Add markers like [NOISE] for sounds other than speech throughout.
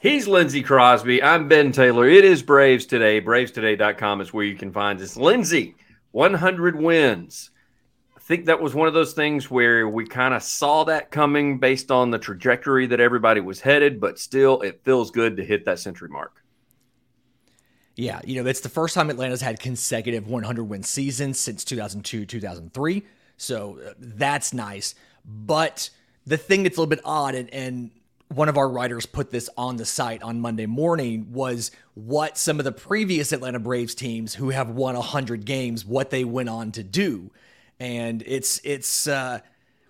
He's Lindsay Crosby. I'm Ben Taylor. It is Braves Today. BravesToday.com is where you can find us. Lindsay, 100 wins. I think that was one of those things where we kind of saw that coming based on the trajectory that everybody was headed, but still, it feels good to hit that century mark. Yeah, you know, it's the first time Atlanta's had consecutive 100 win seasons since 2002, 2003. So uh, that's nice. But the thing that's a little bit odd, and, and one of our writers put this on the site on Monday morning was what some of the previous Atlanta Braves teams who have won 100 games what they went on to do. And it's it's uh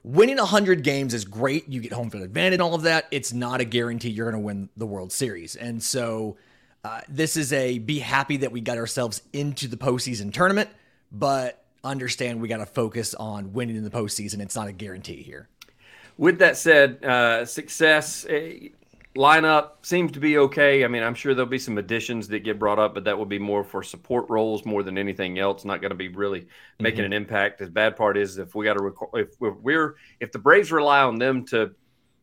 winning 100 games is great. You get home field advantage and all of that. It's not a guarantee you're going to win the World Series. And so uh, this is a be happy that we got ourselves into the postseason tournament, but understand we got to focus on winning in the postseason. It's not a guarantee here. With that said, uh, success uh, lineup seems to be okay. I mean, I'm sure there'll be some additions that get brought up, but that will be more for support roles more than anything else. Not going to be really making mm-hmm. an impact. The bad part is if we got to record, if we're if the Braves rely on them to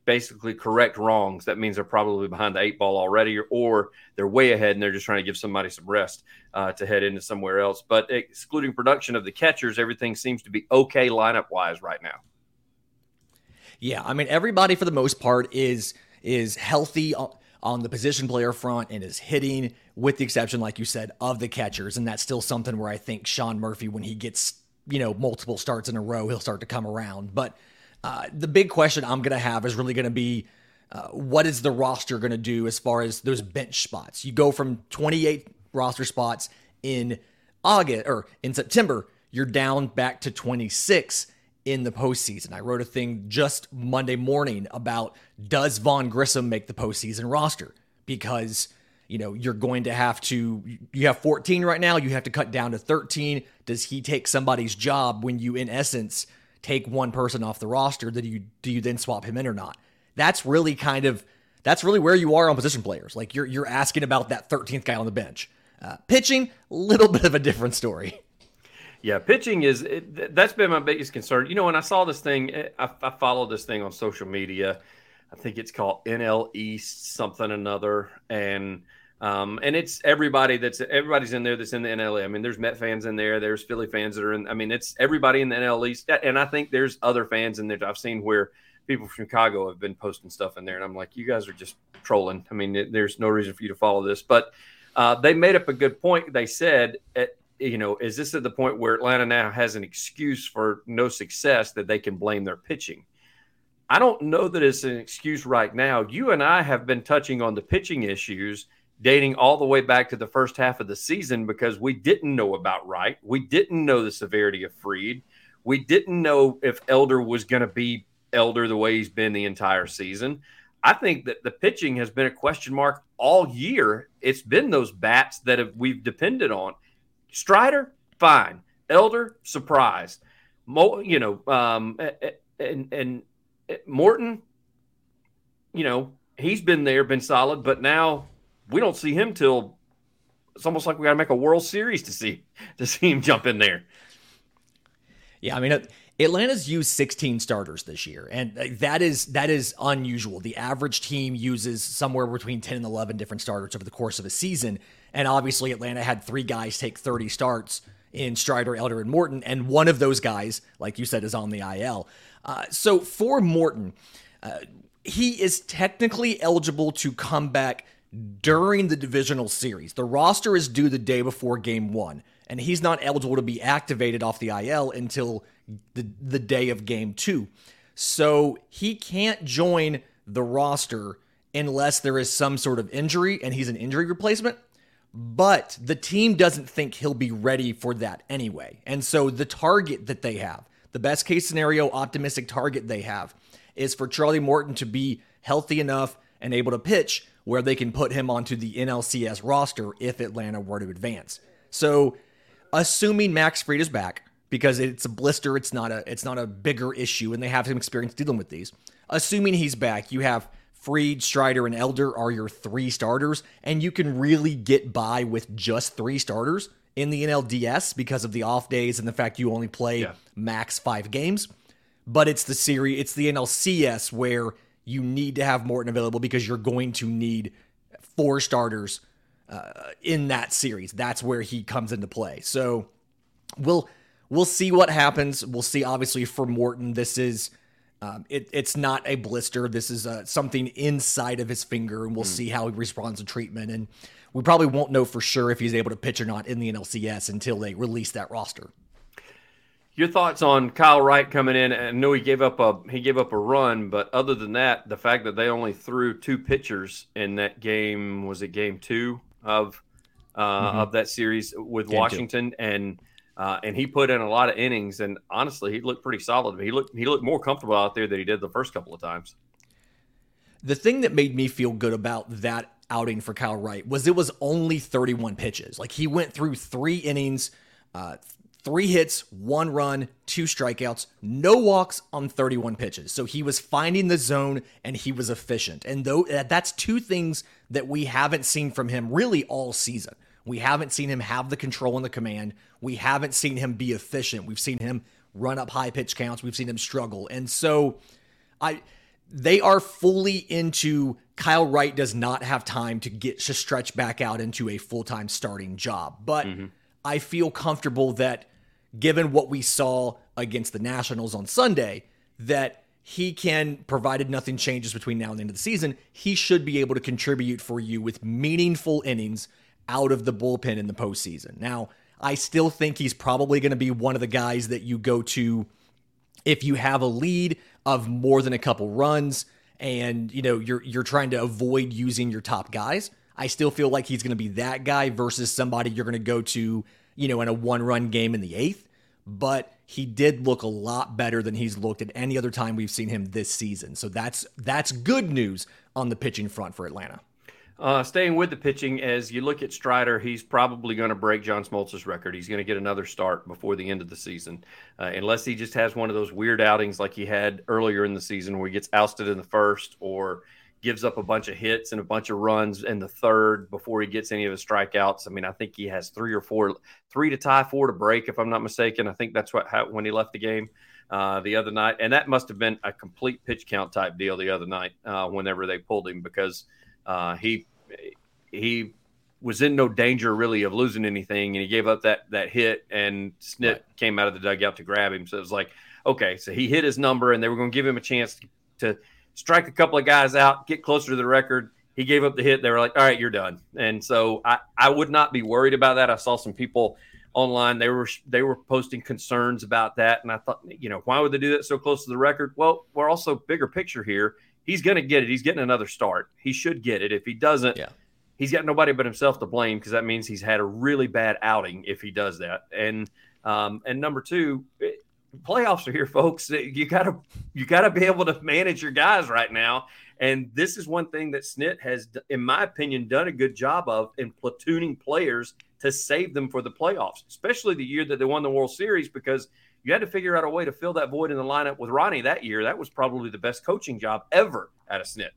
basically correct wrongs, that means they're probably behind the eight ball already, or, or they're way ahead and they're just trying to give somebody some rest uh, to head into somewhere else. But excluding production of the catchers, everything seems to be okay lineup wise right now. Yeah, I mean everybody for the most part is is healthy on the position player front and is hitting, with the exception, like you said, of the catchers, and that's still something where I think Sean Murphy, when he gets you know multiple starts in a row, he'll start to come around. But uh, the big question I'm going to have is really going to be. Uh, what is the roster going to do as far as those bench spots? You go from 28 roster spots in August or in September, you're down back to 26 in the postseason. I wrote a thing just Monday morning about does Vaughn Grissom make the postseason roster? Because you know you're going to have to you have 14 right now you have to cut down to 13 does he take somebody's job when you in essence take one person off the roster? Do you do you then swap him in or not? That's really kind of that's really where you are on position players. Like you're you're asking about that 13th guy on the bench. Uh, pitching a little bit of a different story yeah, pitching is it, that's been my biggest concern. You know, when I saw this thing, eh, I, I followed this thing on social media. I think it's called NL East something another, and um, and it's everybody that's everybody's in there that's in the NL. I mean, there's Met fans in there, there's Philly fans that are in. I mean, it's everybody in the NL East, and I think there's other fans in there. I've seen where people from Chicago have been posting stuff in there, and I'm like, you guys are just trolling. I mean, it, there's no reason for you to follow this, but uh, they made up a good point. They said at, you know, is this at the point where Atlanta now has an excuse for no success that they can blame their pitching? I don't know that it's an excuse right now. You and I have been touching on the pitching issues dating all the way back to the first half of the season because we didn't know about Wright. We didn't know the severity of Fried. We didn't know if Elder was going to be Elder the way he's been the entire season. I think that the pitching has been a question mark all year. It's been those bats that have, we've depended on. Strider, fine. Elder, surprised. Mo, you know, um, and and uh, Morton, you know, he's been there, been solid, but now we don't see him till it's almost like we got to make a World Series to see [LAUGHS] to see him jump in there. Yeah, I mean, uh, Atlanta's used 16 starters this year, and uh, that is that is unusual. The average team uses somewhere between 10 and 11 different starters over the course of a season. And obviously, Atlanta had three guys take 30 starts in Strider, Elder, and Morton. And one of those guys, like you said, is on the IL. Uh, so for Morton, uh, he is technically eligible to come back during the divisional series. The roster is due the day before game one, and he's not eligible to be activated off the IL until the, the day of game two. So he can't join the roster unless there is some sort of injury and he's an injury replacement. But the team doesn't think he'll be ready for that anyway. And so the target that they have, the best case scenario optimistic target they have, is for Charlie Morton to be healthy enough and able to pitch where they can put him onto the NLCS roster if Atlanta were to advance. So, assuming Max Fried is back, because it's a blister, it's not a it's not a bigger issue, and they have some experience dealing with these. Assuming he's back, you have Fried, Strider, and Elder are your three starters, and you can really get by with just three starters in the NLDS because of the off days and the fact you only play yeah. max five games. But it's the series, it's the NLCS where you need to have Morton available because you're going to need four starters uh, in that series. That's where he comes into play. So we'll we'll see what happens. We'll see. Obviously, for Morton, this is um, it, it's not a blister. This is uh, something inside of his finger, and we'll mm. see how he responds to treatment. And we probably won't know for sure if he's able to pitch or not in the NLCS until they release that roster. Your thoughts on Kyle Wright coming in? I know he gave up a he gave up a run, but other than that, the fact that they only threw two pitchers in that game was it game two of uh, mm-hmm. of that series with game Washington, two. and uh, and he put in a lot of innings. And honestly, he looked pretty solid. He looked he looked more comfortable out there than he did the first couple of times. The thing that made me feel good about that outing for Kyle Wright was it was only 31 pitches. Like he went through three innings, uh, three hits, one run, two strikeouts, no walks on 31 pitches. So he was finding the zone and he was efficient. And though that's two things that we haven't seen from him really all season. We haven't seen him have the control and the command. We haven't seen him be efficient. We've seen him run up high pitch counts. We've seen him struggle. And so I they are fully into Kyle Wright does not have time to get to stretch back out into a full-time starting job. But mm-hmm. I feel comfortable that given what we saw against the Nationals on Sunday, that he can, provided nothing changes between now and the end of the season, he should be able to contribute for you with meaningful innings out of the bullpen in the postseason. Now, I still think he's probably going to be one of the guys that you go to if you have a lead of more than a couple runs and you know you're you're trying to avoid using your top guys. I still feel like he's going to be that guy versus somebody you're going to go to, you know, in a one-run game in the 8th but he did look a lot better than he's looked at any other time we've seen him this season. So that's that's good news on the pitching front for Atlanta. Uh, staying with the pitching, as you look at Strider, he's probably going to break John Smoltz's record. He's going to get another start before the end of the season, uh, unless he just has one of those weird outings like he had earlier in the season where he gets ousted in the first or gives up a bunch of hits and a bunch of runs in the third before he gets any of his strikeouts. I mean, I think he has three or four, three to tie, four to break, if I'm not mistaken. I think that's what how, when he left the game uh, the other night, and that must have been a complete pitch count type deal the other night uh, whenever they pulled him because uh, he he was in no danger really of losing anything, and he gave up that that hit, and Snit right. came out of the dugout to grab him. So it was like, okay, so he hit his number, and they were going to give him a chance to, to strike a couple of guys out, get closer to the record. He gave up the hit. They were like, all right, you're done. And so I, I would not be worried about that. I saw some people online. They were they were posting concerns about that. And I thought, you know, why would they do that so close to the record? Well, we're also bigger picture here. He's going to get it. He's getting another start. He should get it. If he doesn't, yeah. he's got nobody but himself to blame because that means he's had a really bad outing if he does that. And um, and number two, playoffs are here, folks. You gotta you gotta be able to manage your guys right now. And this is one thing that Snit has, in my opinion, done a good job of in platooning players to save them for the playoffs, especially the year that they won the World Series, because you had to figure out a way to fill that void in the lineup with Ronnie that year. That was probably the best coaching job ever at a Snit.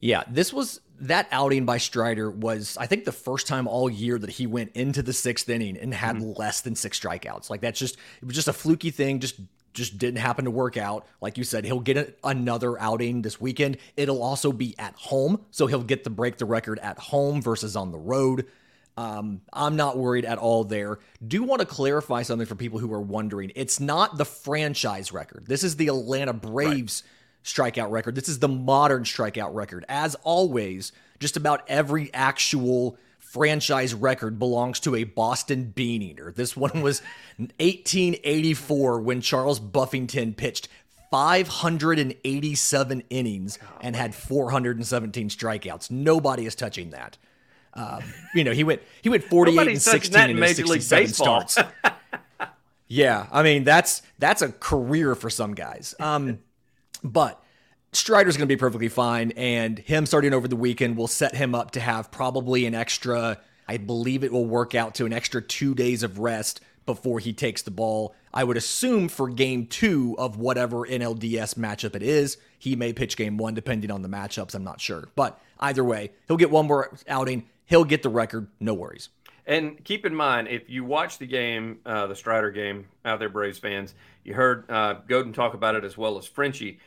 Yeah, this was that outing by Strider was, I think, the first time all year that he went into the sixth inning and had mm-hmm. less than six strikeouts. Like that's just it was just a fluky thing. Just just didn't happen to work out. Like you said, he'll get another outing this weekend. It'll also be at home, so he'll get to break the record at home versus on the road. Um, I'm not worried at all there. Do want to clarify something for people who are wondering. It's not the franchise record. This is the Atlanta Braves. Right strikeout record. This is the modern strikeout record. As always, just about every actual franchise record belongs to a Boston Bean Eater. This one was 1884 when Charles Buffington pitched 587 innings and had 417 strikeouts. Nobody is touching that. Um, you know, he went he went 48 and 16 in Major 67 starts. [LAUGHS] yeah, I mean that's that's a career for some guys. Um, but Strider's going to be perfectly fine, and him starting over the weekend will set him up to have probably an extra, I believe it will work out to an extra two days of rest before he takes the ball. I would assume for game two of whatever NLDS matchup it is, he may pitch game one depending on the matchups. I'm not sure. But either way, he'll get one more outing. He'll get the record. No worries. And keep in mind, if you watch the game, uh, the Strider game out there, Braves fans, you heard uh, Gaudin talk about it as well as Frenchie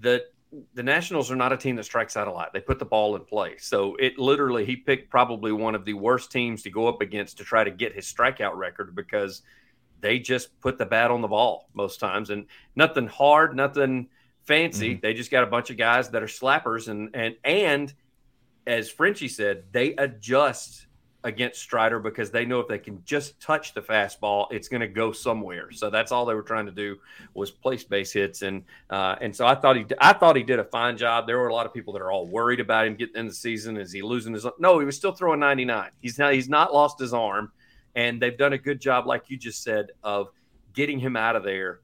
that the Nationals are not a team that strikes out a lot. They put the ball in play. So it literally, he picked probably one of the worst teams to go up against to try to get his strikeout record because they just put the bat on the ball most times and nothing hard, nothing fancy. Mm-hmm. They just got a bunch of guys that are slappers and and and as Frenchie said, they adjust against Strider because they know if they can just touch the fastball, it's going to go somewhere. So that's all they were trying to do was place base hits, and uh, and so I thought he I thought he did a fine job. There were a lot of people that are all worried about him getting in the season. Is he losing his? No, he was still throwing 99. He's not he's not lost his arm, and they've done a good job, like you just said, of getting him out of there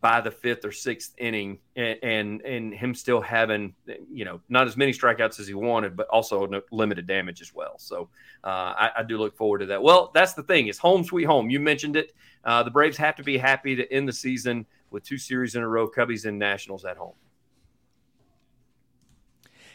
by the fifth or sixth inning and, and, and him still having you know not as many strikeouts as he wanted but also limited damage as well. So uh, I, I, do look forward to that. Well that's the thing. Is home sweet home. You mentioned it. Uh, the braves have to be happy to end the season with two series in a row cubbies and nationals at home.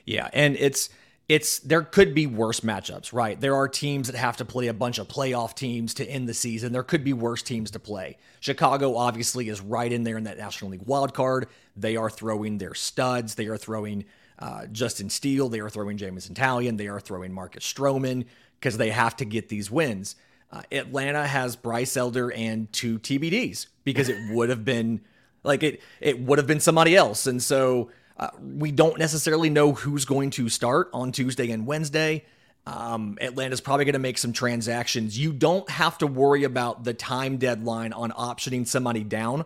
Yeah and it's it's there could be worse matchups, right? There are teams that have to play a bunch of playoff teams to end the season. There could be worse teams to play. Chicago obviously is right in there in that National League wild card. They are throwing their studs. They are throwing uh, Justin Steele. They are throwing Jameson Taillon. They are throwing Marcus Stroman because they have to get these wins. Uh, Atlanta has Bryce Elder and two TBDs because it would have been like it it would have been somebody else, and so uh, we don't necessarily know who's going to start on Tuesday and Wednesday. Um, Atlanta's probably going to make some transactions. You don't have to worry about the time deadline on optioning somebody down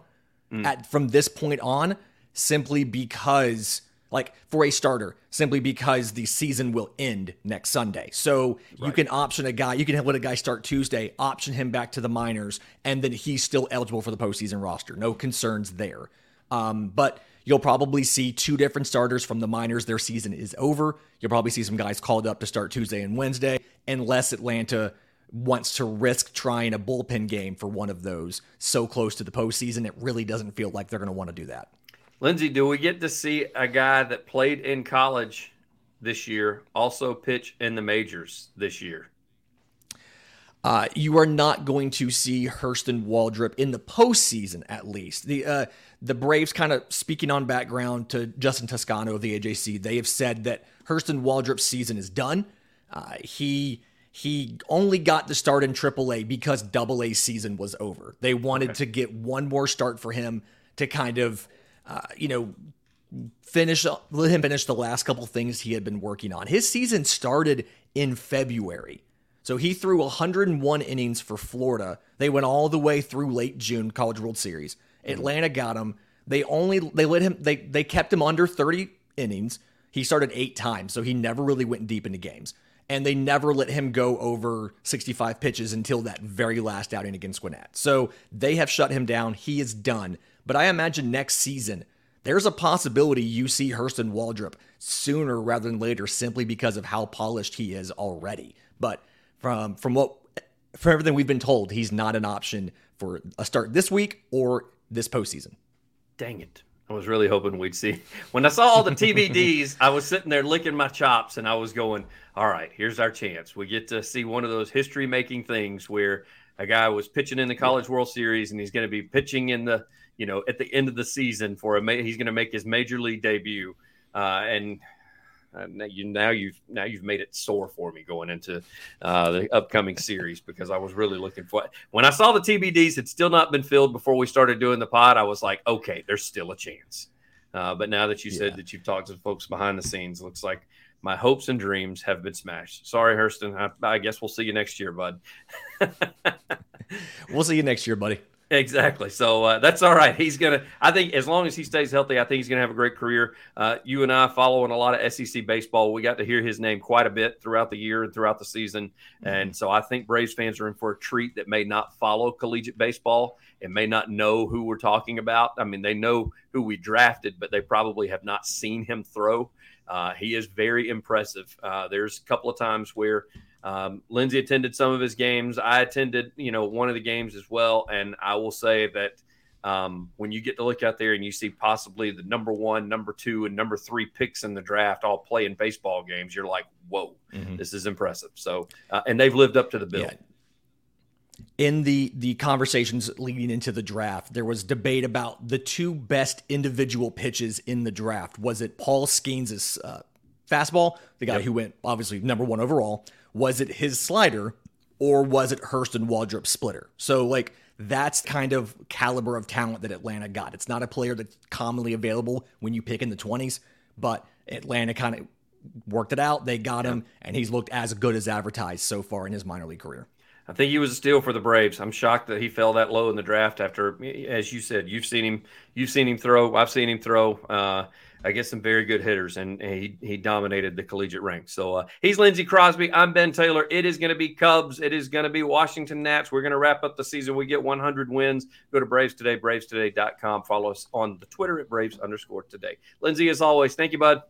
mm. at from this point on, simply because, like for a starter, simply because the season will end next Sunday. So right. you can option a guy, you can let a guy start Tuesday, option him back to the minors, and then he's still eligible for the postseason roster. No concerns there. Um, but You'll probably see two different starters from the minors. Their season is over. You'll probably see some guys called up to start Tuesday and Wednesday, unless Atlanta wants to risk trying a bullpen game for one of those so close to the postseason. It really doesn't feel like they're going to want to do that. Lindsay, do we get to see a guy that played in college this year also pitch in the majors this year? Uh, you are not going to see Hurston Waldrep in the postseason, at least. The uh, the Braves kind of speaking on background to Justin Toscano of the AJC, they have said that Hurston Waldrep's season is done. Uh, he he only got the start in AAA because AA season was over. They wanted okay. to get one more start for him to kind of, uh, you know, finish let him finish the last couple things he had been working on. His season started in February. So he threw 101 innings for Florida. They went all the way through late June College World Series. Atlanta got him. They only they let him they they kept him under 30 innings. He started 8 times, so he never really went deep into games. And they never let him go over 65 pitches until that very last outing against Gwinnett. So they have shut him down. He is done. But I imagine next season, there's a possibility you see Hurston Waldrep sooner rather than later simply because of how polished he is already. But from from what from everything we've been told, he's not an option for a start this week or this postseason. Dang it. I was really hoping we'd see. When I saw all the TBDs, I was sitting there licking my chops and I was going, all right, here's our chance. We get to see one of those history making things where a guy was pitching in the College World Series and he's going to be pitching in the, you know, at the end of the season for a, he's going to make his major league debut. Uh, and now you now you've now you've made it sore for me going into uh, the upcoming series because I was really looking for it. When I saw the TBDs had still not been filled before we started doing the pod, I was like, okay, there's still a chance. Uh, but now that you yeah. said that you've talked to folks behind the scenes, looks like my hopes and dreams have been smashed. Sorry, Hurston. I, I guess we'll see you next year, bud. [LAUGHS] we'll see you next year, buddy. Exactly. So uh, that's all right. He's gonna. I think as long as he stays healthy, I think he's gonna have a great career. Uh, you and I following a lot of SEC baseball. We got to hear his name quite a bit throughout the year and throughout the season, mm-hmm. and so I think Braves fans are in for a treat that may not follow collegiate baseball and may not know who we're talking about. I mean, they know who we drafted, but they probably have not seen him throw. Uh, he is very impressive. Uh, there's a couple of times where um, Lindsay attended some of his games. I attended, you know, one of the games as well. And I will say that um, when you get to look out there and you see possibly the number one, number two, and number three picks in the draft all playing baseball games, you're like, whoa, mm-hmm. this is impressive. So, uh, and they've lived up to the bill. Yeah. In the the conversations leading into the draft, there was debate about the two best individual pitches in the draft. Was it Paul Skenes' uh, fastball, the guy yep. who went obviously number one overall? Was it his slider, or was it Hurston Waldrep's splitter? So like that's kind of caliber of talent that Atlanta got. It's not a player that's commonly available when you pick in the twenties, but Atlanta kind of worked it out. They got him, and he's looked as good as advertised so far in his minor league career. I think he was a steal for the Braves. I'm shocked that he fell that low in the draft. After, as you said, you've seen him, you've seen him throw. I've seen him throw. Uh, I guess some very good hitters, and he he dominated the collegiate ranks. So uh, he's Lindsay Crosby. I'm Ben Taylor. It is going to be Cubs. It is going to be Washington Nats. We're going to wrap up the season. We get 100 wins. Go to Braves Today, BravesToday.com. Follow us on the Twitter at Braves underscore Today. Lindsay, as always, thank you, bud.